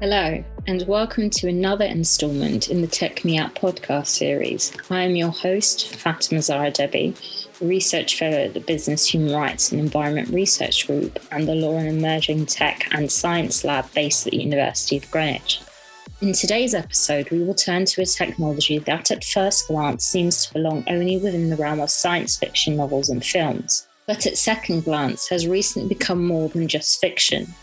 Hello, and welcome to another installment in the Tech Me Out podcast series. I am your host, Fatima Zahra Dehbi, Research Fellow at the Business Human Rights and Environment Research Group and the Law and Emerging Tech and Science Lab based at the University of Greenwich. In today's episode, we will turn to a technology that at first glance seems to belong only within the realm of science fiction novels and films, but at second glance has recently become more than just fiction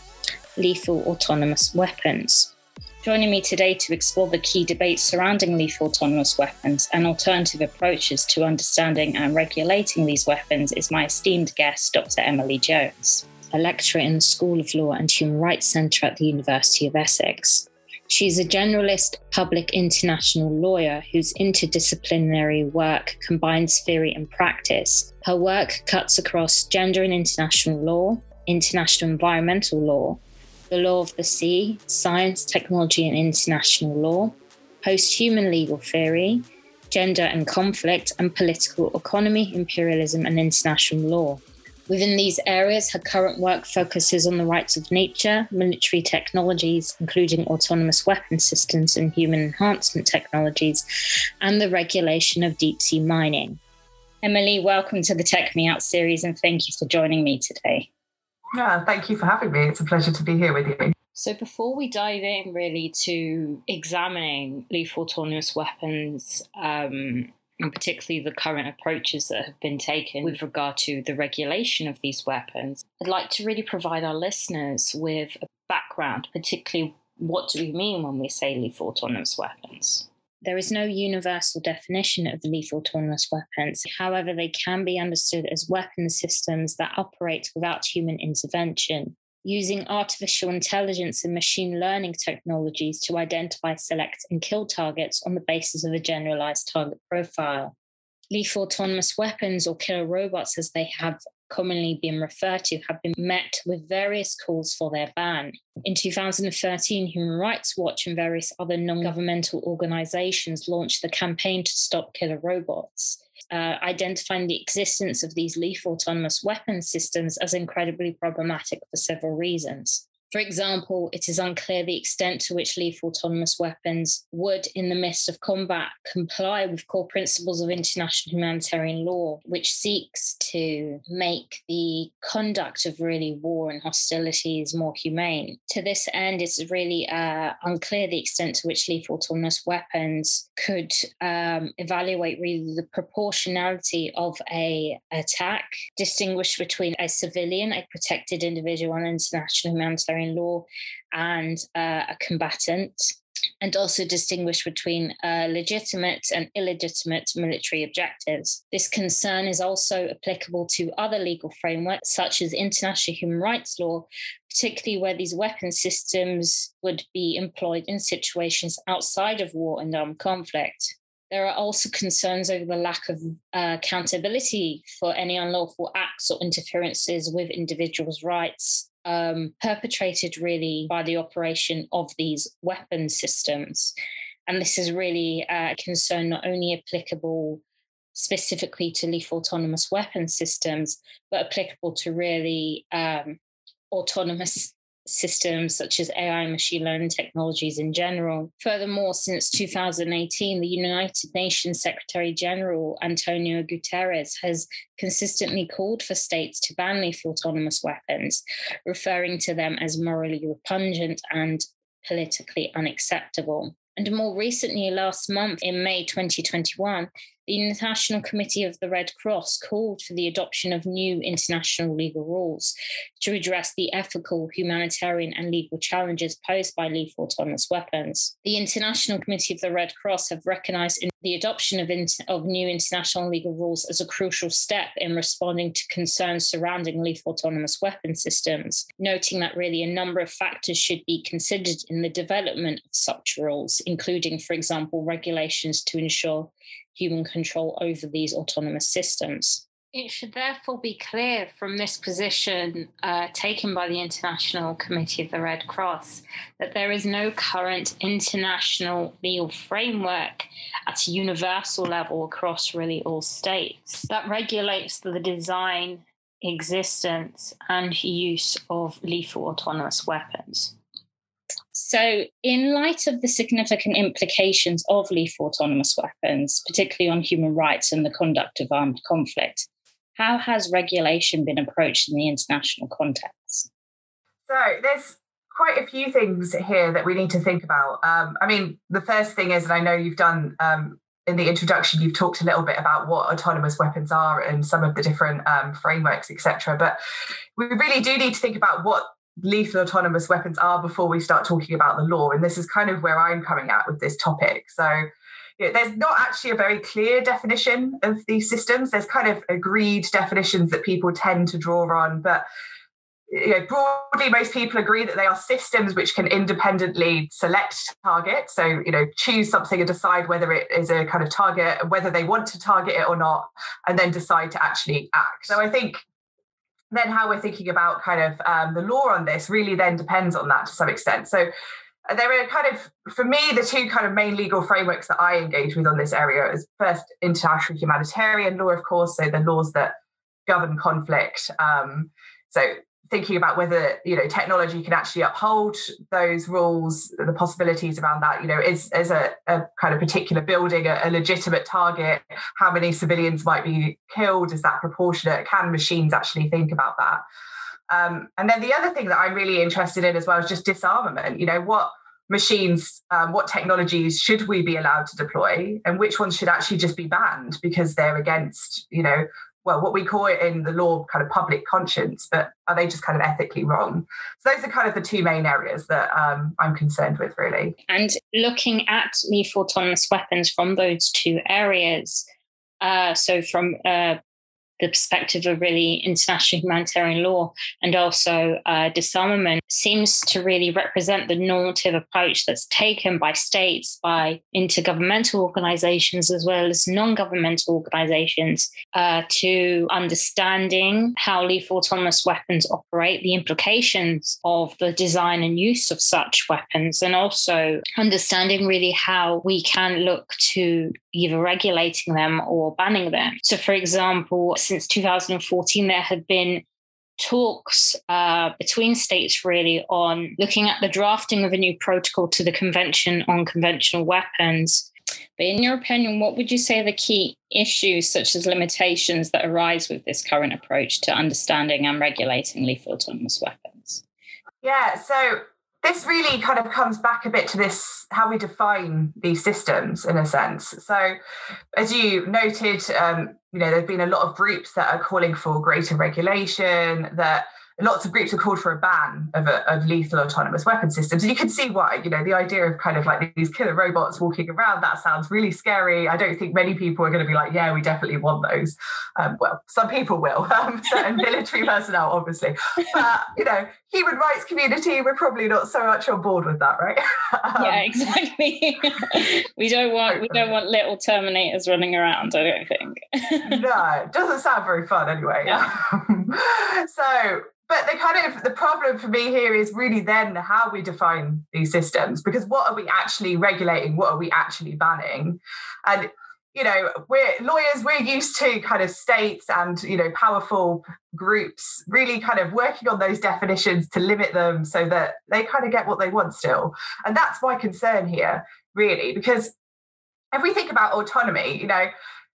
lethal autonomous weapons. Joining me today to explore the key debates surrounding lethal autonomous weapons and alternative approaches to understanding and regulating these weapons is my esteemed guest, Dr. Emily Jones, a lecturer in the School of Law and Human Rights Centre at the University of Essex. She's a generalist public international lawyer whose interdisciplinary work combines theory and practice. Her work cuts across gender and international law, international environmental law, the law of the sea, science, technology, and international law, post human legal theory, gender and conflict, and political economy, imperialism, and international law. Within these areas, her current work focuses on the rights of nature, military technologies, including autonomous weapon systems and human enhancement technologies, and the regulation of deep sea mining. Emily, welcome to the Tech Me Out series, and thank you for joining me today. Yeah, thank you for having me. It's a pleasure to be here with you. So, before we dive in really to examining lethal autonomous weapons, um, and particularly the current approaches that have been taken with regard to the regulation of these weapons, I'd like to really provide our listeners with a background, particularly what do we mean when we say lethal autonomous weapons? There is no universal definition of lethal autonomous weapons. However, they can be understood as weapon systems that operate without human intervention, using artificial intelligence and machine learning technologies to identify, select, and kill targets on the basis of a generalized target profile. Lethal autonomous weapons, or killer robots as they have commonly been referred to have been met with various calls for their ban. In 2013, Human Rights Watch and various other non governmental organizations launched the campaign to stop killer robots. Uh, identifying the existence of these lethal autonomous weapon systems as incredibly problematic for several reasons. For example, it is unclear the extent to which lethal autonomous weapons would, in the midst of combat, comply with core principles of international humanitarian law, which seeks to make the conduct of really war and hostilities more humane. To this end, it's really uh, unclear the extent to which lethal autonomous weapons could um, evaluate really the proportionality of a attack, distinguish between a civilian, a protected individual, and international humanitarian law and uh, a combatant, and also distinguish between uh, legitimate and illegitimate military objectives. This concern is also applicable to other legal frameworks, such as international human rights law, particularly where these weapon systems would be employed in situations outside of war and armed conflict. There are also concerns over the lack of uh, accountability for any unlawful acts or interferences with individuals' rights um, perpetrated really by the operation of these weapon systems. And this is really a concern not only applicable specifically to lethal autonomous weapon systems, but applicable to really um, autonomous systems such as AI and machine learning technologies in general. Furthermore, since 2018, the United Nations Secretary General Antonio Guterres has consistently called for states to ban lethal autonomous weapons, referring to them as morally repugnant and politically unacceptable. And more recently, last month in May 2021, the International Committee of the Red Cross called for the adoption of new international legal rules to address the ethical, humanitarian, and legal challenges posed by lethal autonomous weapons. The International Committee of the Red Cross have recognized the adoption of, inter- of new international legal rules as a crucial step in responding to concerns surrounding lethal autonomous weapon systems, noting that really a number of factors should be considered in the development of such rules, including, for example, regulations to ensure human control over these autonomous systems. It should therefore be clear from this position uh, taken by the International Committee of the Red Cross that there is no current international legal framework at a universal level across really all states that regulates the design, existence, and use of lethal autonomous weapons. So, in light of the significant implications of lethal autonomous weapons, particularly on human rights and the conduct of armed conflict, how has regulation been approached in the international context? So, there's quite a few things here that we need to think about. Um, I mean, the first thing is, and I know you've done um, in the introduction, you've talked a little bit about what autonomous weapons are and some of the different um, frameworks, etc. But we really do need to think about what lethal autonomous weapons are before we start talking about the law. And this is kind of where I'm coming at with this topic. So you know, there's not actually a very clear definition of these systems. There's kind of agreed definitions that people tend to draw on, but you know, broadly, most people agree that they are systems which can independently select targets. So, you know, choose something and decide whether it is a kind of target, whether they want to target it or not, and then decide to actually act. So, I think then how we're thinking about kind of um, the law on this really then depends on that to some extent. So uh, there are kind of, for me, the two kind of main legal frameworks that I engage with on this area is first international humanitarian law, of course, so the laws that govern conflict. Um, so thinking about whether you know technology can actually uphold those rules the possibilities around that you know is is a, a kind of particular building a, a, legitimate target? How many civilians might be killed? Is that proportionate? Can machines actually think about that? Um, and then the other thing that i'm really interested in as well is just disarmament. You know what machines um, what technologies should we be allowed to deploy and which ones should actually just be banned because they're against you know well, what we call it in the law, kind of public conscience, but are they just kind of ethically wrong? So those are kind of the two main areas that um, I'm concerned with, really. And looking at lethal autonomous weapons from those two areas, uh, so from uh, the perspective of really international humanitarian law and also uh, disarmament seems to really represent the normative approach that's taken by states, by intergovernmental organizations, as well as non governmental organizations uh, to understanding how lethal autonomous weapons operate, the implications of the design and use of such weapons, and also understanding really how we can look to either regulating them or banning them. So, for example, since 2014, there have been talks uh, between states really on looking at the drafting of a new protocol to the Convention on Conventional Weapons. But in your opinion, what would you say are the key issues, such as limitations, that arise with this current approach to understanding and regulating lethal autonomous weapons? Yeah, so this really kind of comes back a bit to this how we define these systems in a sense. So, as you noted, um, you know, there's been a lot of groups that are calling for greater regulation, that lots of groups have called for a ban of, a, of lethal autonomous weapon systems. And you can see why, you know, the idea of kind of like these killer robots walking around, that sounds really scary. I don't think many people are going to be like, yeah, we definitely want those. Um, well, some people will, um, certain military personnel, obviously. But, you know, human rights community, we're probably not so much on board with that, right? um, yeah, exactly. we don't want we don't want little terminators running around, I don't think. no, it doesn't sound very fun anyway. Yeah. so but the kind of the problem for me here is really then how we define these systems because what are we actually regulating what are we actually banning and you know we're lawyers we're used to kind of states and you know powerful groups really kind of working on those definitions to limit them so that they kind of get what they want still. And that's my concern here really because if we think about autonomy you know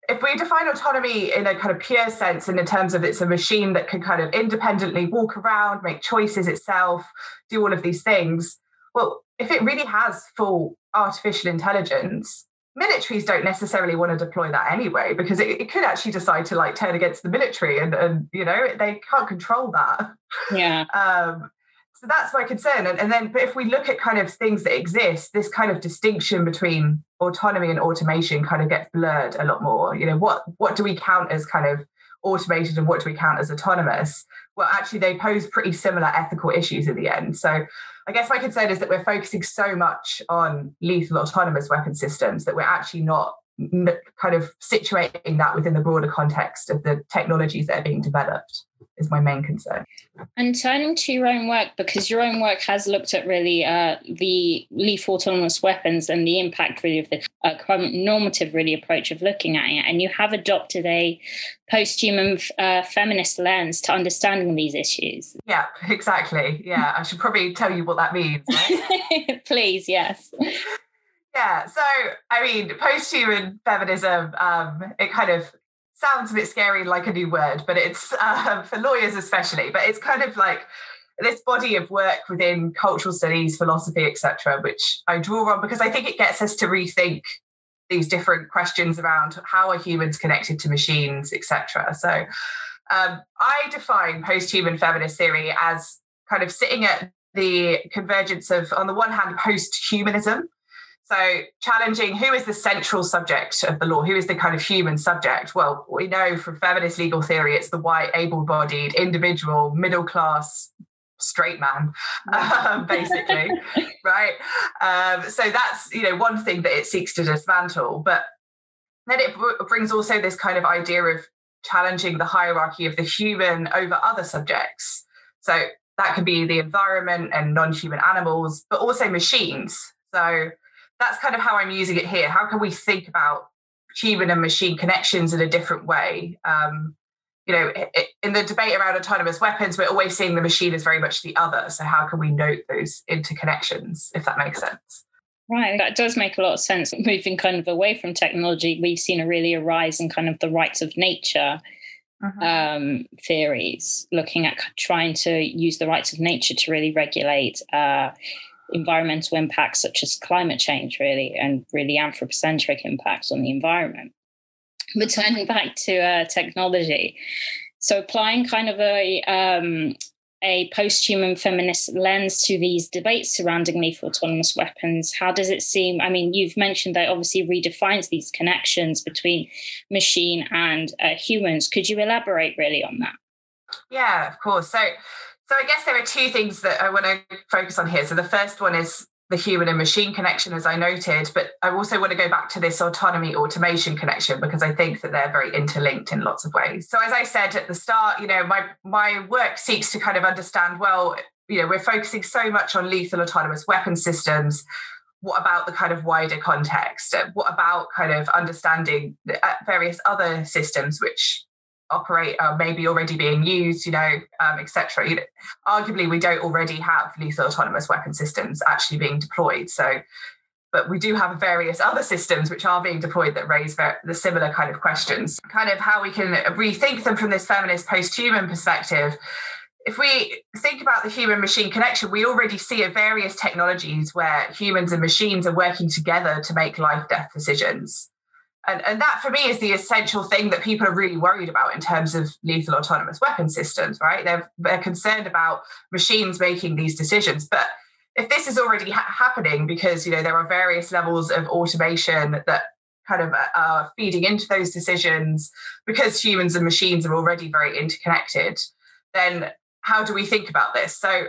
if we define autonomy in a kind of pure sense and in terms of it's a machine that can kind of independently walk around, make choices itself, do all of these things, well, if it really has full artificial intelligence, militaries don't necessarily want to deploy that anyway because it, it, could actually decide to like turn against the military and, and you know they can't control that. Yeah. Um, so that's my concern. And, and then but if we look at kind of things that exist this kind of distinction between autonomy and automation kind of gets blurred a lot more. You know what what do we count as kind of automated and what do we count as autonomous? Well actually they pose pretty similar ethical issues in the end. So i guess my concern is that we're focusing so much on lethal autonomous weapon systems that we're actually not kind of situating that within the broader context of the technologies that are being developed is my main concern. And turning to your own work, because your own work has looked at really uh, the lethal autonomous weapons and the impact really of the uh, current normative really approach of looking at it, and you have adopted a post-human uh, feminist lens to understanding these issues. Yeah, exactly. Yeah, I should probably tell you what that means. Right? Please, yes. Yeah, so I mean, post-human feminism, um, it kind of sounds a bit scary, like a new word, but it's um, for lawyers especially. But it's kind of like this body of work within cultural studies, philosophy, etc., which I draw on because I think it gets us to rethink these different questions around how are humans connected to machines, etc. So um, I define post-human feminist theory as kind of sitting at the convergence of, on the one hand, post-humanism, so, challenging who is the central subject of the law? Who is the kind of human subject? Well, we know from feminist legal theory, it's the white, able bodied, individual, middle class, straight man, um, basically, right? Um, so, that's, you know, one thing that it seeks to dismantle. But then it brings also this kind of idea of challenging the hierarchy of the human over other subjects. So, that could be the environment and non human animals, but also machines. So, that's kind of how I'm using it here. How can we think about human and machine connections in a different way? Um, you know, in the debate around autonomous weapons, we're always seeing the machine as very much the other. So how can we note those interconnections, if that makes sense? Right, that does make a lot of sense. Moving kind of away from technology, we've seen a really a rise in kind of the rights of nature uh-huh. um, theories, looking at trying to use the rights of nature to really regulate uh, environmental impacts such as climate change, really, and really anthropocentric impacts on the environment. But turning back to uh, technology, so applying kind of a um, a post-human feminist lens to these debates surrounding lethal autonomous weapons how does it seem? I mean you've mentioned that obviously redefines these connections between machine and uh, humans. Could you elaborate really on that? Yeah of course. So so I guess there are two things that I want to focus on here. So the first one is the human and machine connection, as I noted, but I also want to go back to this autonomy automation connection because I think that they're very interlinked in lots of ways. So as I said at the start, you know, my my work seeks to kind of understand, well, you know, we're focusing so much on lethal autonomous weapon systems. What about the kind of wider context? What about kind of understanding uh, various other systems which operate uh, maybe already being used, you know, um, etc. You know, arguably, we don't already have lethal autonomous weapon systems actually being deployed. So, but we do have various other systems which are being deployed that raise the similar kind of questions. Kind of how we can rethink them from this feminist post-human perspective. If we think about the human machine connection, we already see various technologies where humans and machines are working together to make life death decisions. And, and that for me is the essential thing that people are really worried about in terms of lethal autonomous weapon systems, right? They're, they're concerned about machines making these decisions. But if this is already ha- happening because you know there are various levels of automation that kind of uh, are feeding into those decisions because humans and machines are already very interconnected, then how do we think about this? So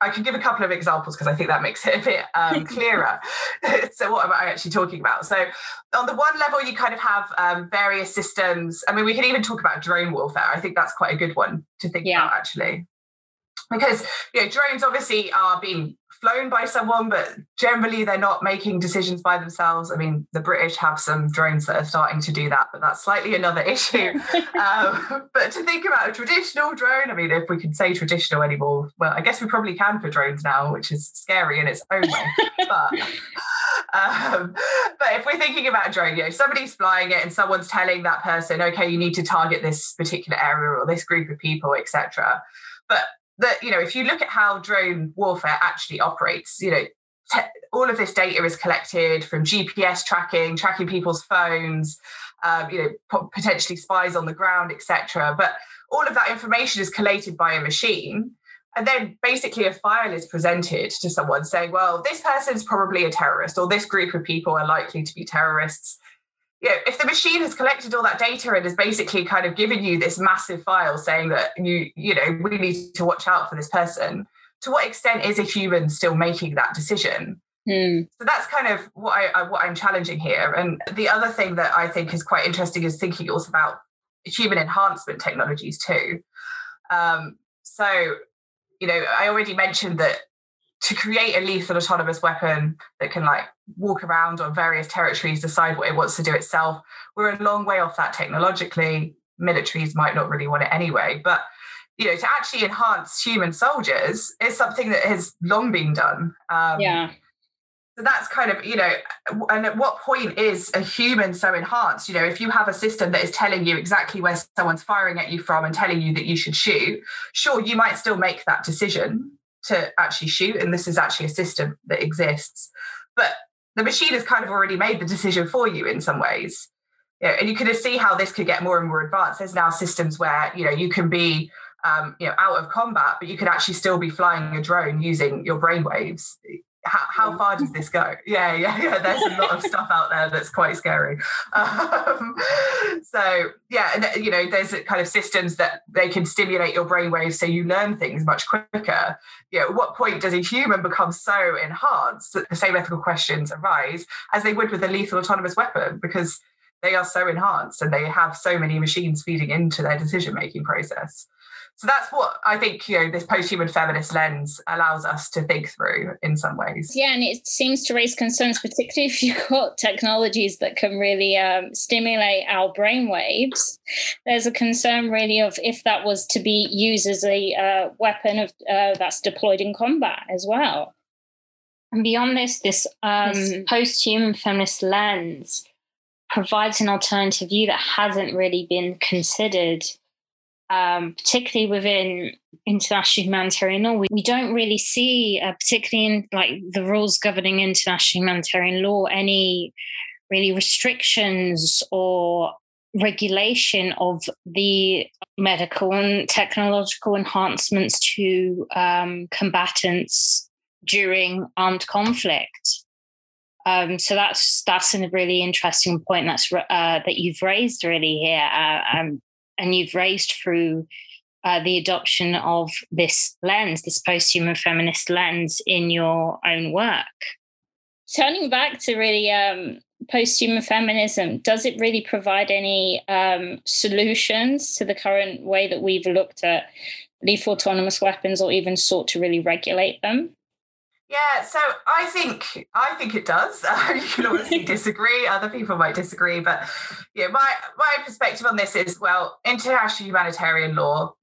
I can give a couple of examples because I think that makes it a bit um, clearer. so what am I actually talking about? So on the one level, you kind of have um, various systems. I mean, we can even talk about drone warfare. I think that's quite a good one to think yeah. about actually. Because you know, drones obviously are being flown by someone, but generally they're not making decisions by themselves. I mean, the British have some drones that are starting to do that, but that's slightly another issue. um, but to think about a traditional drone, I mean, if we can say traditional anymore, well, I guess we probably can for drones now, which is scary in its own way. but um, but if we're thinking about a drone, you know, somebody's flying it and someone's telling that person, okay, you need to target this particular area or this group of people, etc. But that you know if you look at how drone warfare actually operates you know te- all of this data is collected from gps tracking tracking people's phones um, you know potentially spies on the ground etc but all of that information is collated by a machine and then basically a file is presented to someone saying well this person's probably a terrorist or this group of people are likely to be terrorists you know, if the machine has collected all that data and has basically kind of given you this massive file saying that you, you know, we need to watch out for this person, to what extent is a human still making that decision? Hmm. So that's kind of what I what I'm challenging here. And the other thing that I think is quite interesting is thinking also about human enhancement technologies too. Um, so, you know, I already mentioned that to create a lethal autonomous weapon that can like walk around on various territories, decide what it wants to do itself, we're a long way off that technologically. Militaries might not really want it anyway, but you know, to actually enhance human soldiers is something that has long been done. Um, yeah. So that's kind of, you know, and at what point is a human so enhanced? You know, if you have a system that is telling you exactly where someone's firing at you from and telling you that you should shoot, sure, you might still make that decision to actually shoot. And this is actually a system that exists. But the machine has kind of already made the decision for you in some ways. And you can see how this could get more and more advanced. There's now systems where, you know, you can be um, you know, out of combat, but you could actually still be flying a drone using your brainwaves how, how, far does this go? Yeah, yeah, yeah. There's a lot of stuff out there that's quite scary. Um, so yeah, and you know, there's kind of systems that they can stimulate your brainwaves so you learn things much quicker. You know, at what point does a human become so enhanced that the same ethical questions arise as they would with a lethal autonomous weapon because they are so enhanced and they have so many machines feeding into their decision making process so that's what I think you know this post-human feminist lens allows us to think through in some ways. Yeah, and it seems to raise concerns, particularly if you've got technologies that can really um, stimulate our brain waves. There's a concern really of if that was to be used as a uh, weapon of uh, that's deployed in combat as well. And beyond this, this um, post-human feminist lens provides an alternative view that hasn't really been considered um, particularly within international humanitarian law, we, we don't really see, uh, particularly in like the rules governing international humanitarian law, any really restrictions or regulation of the medical and technological enhancements to um, combatants during armed conflict. Um, so that's that's a really interesting point that's uh, that you've raised really here. Uh, um, and you've raised through uh, the adoption of this lens, this post human feminist lens in your own work. Turning back to really um, post human feminism, does it really provide any um, solutions to the current way that we've looked at lethal autonomous weapons or even sought to really regulate them? Yeah, so I think I think it does. Uh, you can obviously disagree. Other people might disagree, but yeah, my my perspective on this is well, international humanitarian law,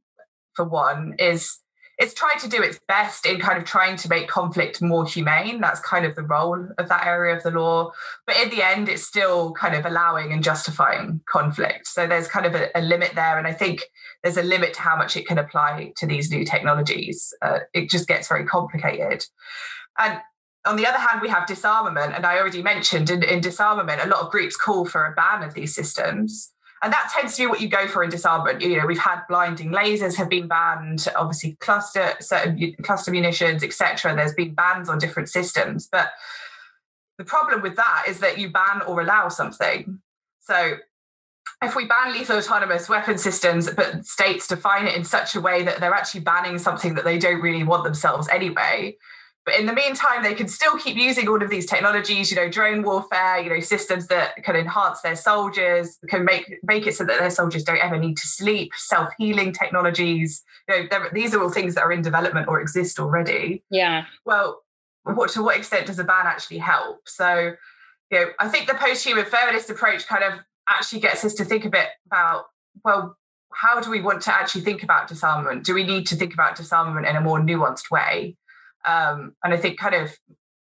for one, is it's trying to do its best in kind of trying to make conflict more humane. That's kind of the role of that area of the law. But in the end, it's still kind of allowing and justifying conflict. So there's kind of a, a limit there, and I think there's a limit to how much it can apply to these new technologies. Uh, it just gets very complicated. And on the other hand, we have disarmament. And I already mentioned in, in disarmament, a lot of groups call for a ban of these systems. And that tends to be what you go for in disarmament. You know, we've had blinding lasers have been banned, obviously cluster certain cluster munitions, etc. There's been bans on different systems, but the problem with that is that you ban or allow something. So if we ban lethal autonomous weapon systems, but states define it in such a way that they're actually banning something that they don't really want themselves anyway, but in the meantime, they can still keep using all of these technologies, you know, drone warfare, you know, systems that can enhance their soldiers, can make make it so that their soldiers don't ever need to sleep, self-healing technologies. You know, these are all things that are in development or exist already. Yeah. Well, what to what extent does a ban actually help? So, you know, I think the post-human feminist approach kind of actually gets us to think a bit about, well, how do we want to actually think about disarmament? Do we need to think about disarmament in a more nuanced way? Um, and I think kind of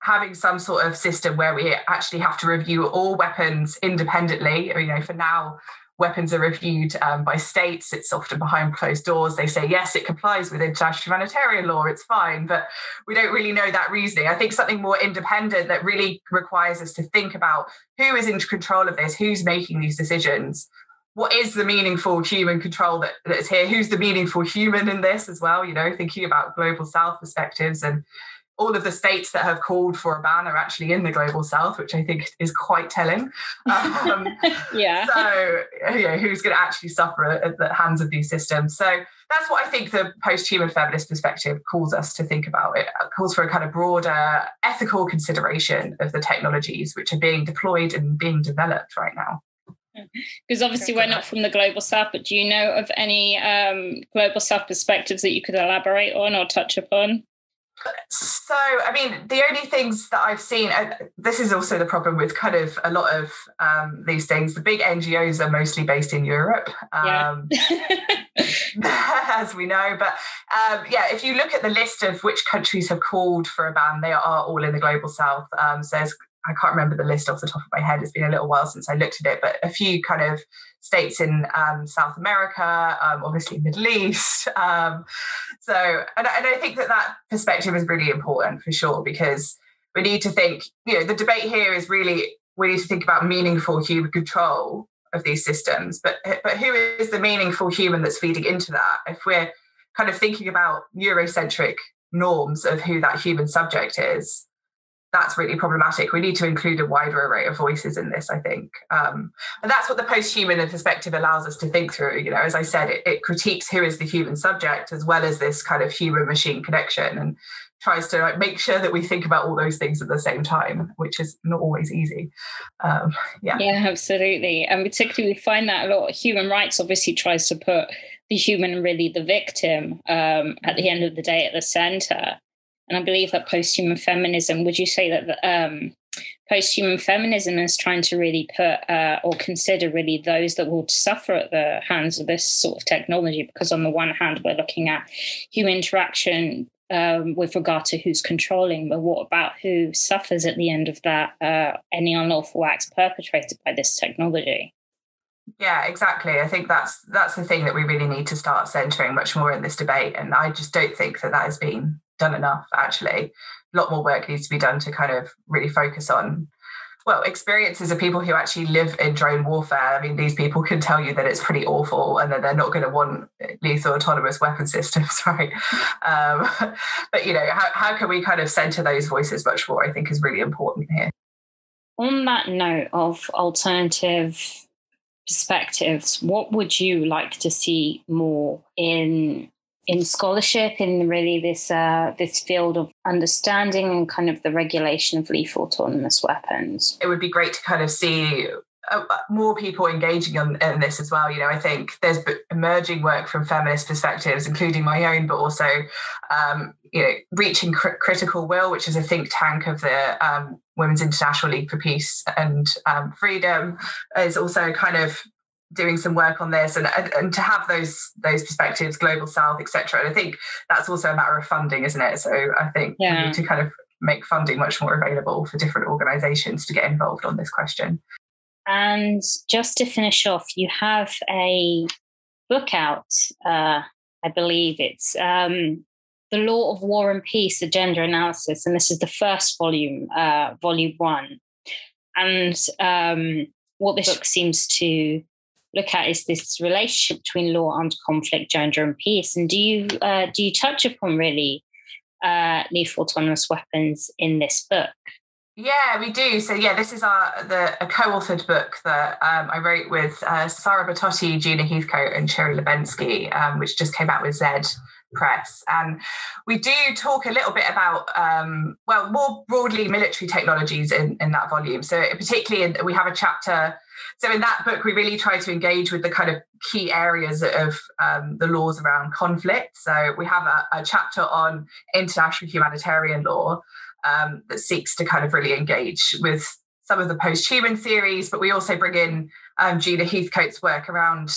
having some sort of system where we actually have to review all weapons independently. You know, for now, weapons are reviewed um, by states. It's often behind closed doors. They say, yes, it complies with international humanitarian law, it's fine. But we don't really know that reasoning. I think something more independent that really requires us to think about who is in control of this, who's making these decisions, what is the meaningful human control that, that's here? Who's the meaningful human in this as well? You know, thinking about global south perspectives and all of the states that have called for a ban are actually in the global south, which I think is quite telling. Um, yeah. So, you know, who's going to actually suffer at the hands of these systems? So that's what I think the post-human feminist perspective calls us to think about. It calls for a kind of broader ethical consideration of the technologies which are being deployed and being developed right now. Because obviously we're not from the global south, but do you know of any um, global south perspectives that you could elaborate on or touch upon? So, I mean, the only things that I've seen, uh, this is also the problem with kind of a lot of um, these things. The big NGOs are mostly based in Europe, um, yeah. as we know. But um, yeah, if you look at the list of which countries have called for a ban, they are all in the global south. Um, so there's I can't remember the list off the top of my head. It's been a little while since I looked at it, but a few kind of states in um, South America, um, obviously Middle East. Um, so, and, and, I think that that perspective is really important for sure because we need to think. You know, the debate here is really we need to think about meaningful human control of these systems, but but who is the meaningful human that's feeding into that? If we're kind of thinking about Eurocentric norms of who that human subject is, that's really problematic. We need to include a wider array of voices in this, I think. Um, and that's what the post-human perspective allows us to think through. You know, as I said, it, it critiques who is the human subject as well as this kind of human-machine connection and tries to like, make sure that we think about all those things at the same time, which is not always easy. Um, yeah. Yeah, absolutely. And particularly we find that a lot of human rights obviously tries to put the human really the victim um, at the end of the day at the center and I believe that post-human feminism. Would you say that um, post-human feminism is trying to really put uh, or consider really those that will suffer at the hands of this sort of technology? Because on the one hand, we're looking at human interaction um, with regard to who's controlling, but what about who suffers at the end of that? Uh, any unlawful acts perpetrated by this technology? Yeah, exactly. I think that's that's the thing that we really need to start centering much more in this debate, and I just don't think that that has been done enough. Actually, a lot more work needs to be done to kind of really focus on well experiences of people who actually live in drone warfare. I mean, these people can tell you that it's pretty awful, and that they're not going to want lethal autonomous weapon systems, right? Um, but you know, how how can we kind of center those voices much more? I think is really important here. On that note of alternative perspectives, what would you like to see more in in scholarship in really this uh, this field of understanding and kind of the regulation of lethal autonomous weapons? It would be great to kind of see uh, uh more people engaging in, in, this as well. You know, I think there's emerging work from feminist perspectives, including my own, but also, um, you know, reaching cr- critical will, which is a think tank of the um, Women's International League for Peace and um, Freedom, is also kind of doing some work on this and, and to have those those perspectives global south etc and i think that's also a matter of funding isn't it? So i think yeah. we need to kind of make funding much more available for different organizations to get involved on this question. And just to finish off you have a book out uh, i believe it's um, the law of war and peace a gender analysis and this is the first volume uh, volume one. And um, what this book seems to look at is this relationship between law, and conflict, gender, and peace. And do you uh, do you touch upon really uh, lethal autonomous weapons in this book? Yeah, we do. So yeah, this is our the a co-authored book that um, I wrote with uh, Sara Bertotti, Gina Heathcote, and Sheri Labenski, um, which just came out with Zed Press. And we do talk a little bit about, um, well, more broadly military technologies in, in that volume. So particularly, in, we have a chapter so in that book, we really try to engage with the kind of key areas of um, the laws around conflict. So we have a, a chapter on international humanitarian law um, that seeks to kind of really engage with some of the post-human theories, but we also bring in um, Gina Heathcote's work around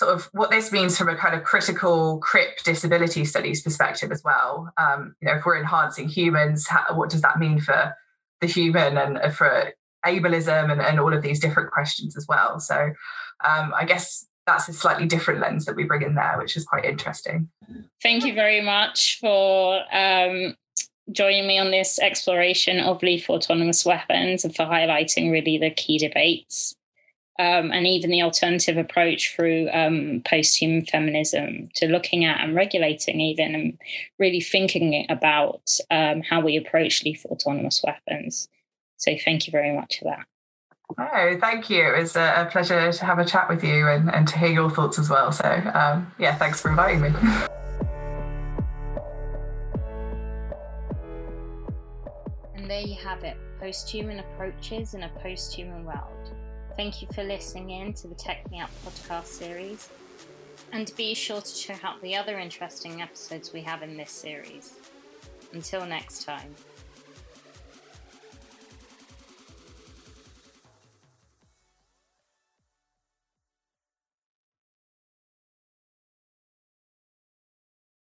sort of what this means from a kind of critical CRIP disability studies perspective as well. Um, you know, if we're enhancing humans, how, what does that mean for the human and for ableism and, and all of these different questions as well. So um, I guess that's a slightly different lens that we bring in there, which is quite interesting. Thank you very much for um, joining me on this exploration of lethal autonomous weapons and for highlighting really the key debates um, and even the alternative approach through um, post-human feminism to looking at and regulating even and really thinking about um, how we approach lethal autonomous weapons. So thank you very much for that. Oh, thank you. It was a, pleasure to have a chat with you and, and to hear your thoughts as well. So, um, yeah, thanks for inviting me. and there you have it post human approaches in a post human world. Thank you for listening in to the Tech Me Up podcast series. And be sure to check out the other interesting episodes we have in this series. Until next time.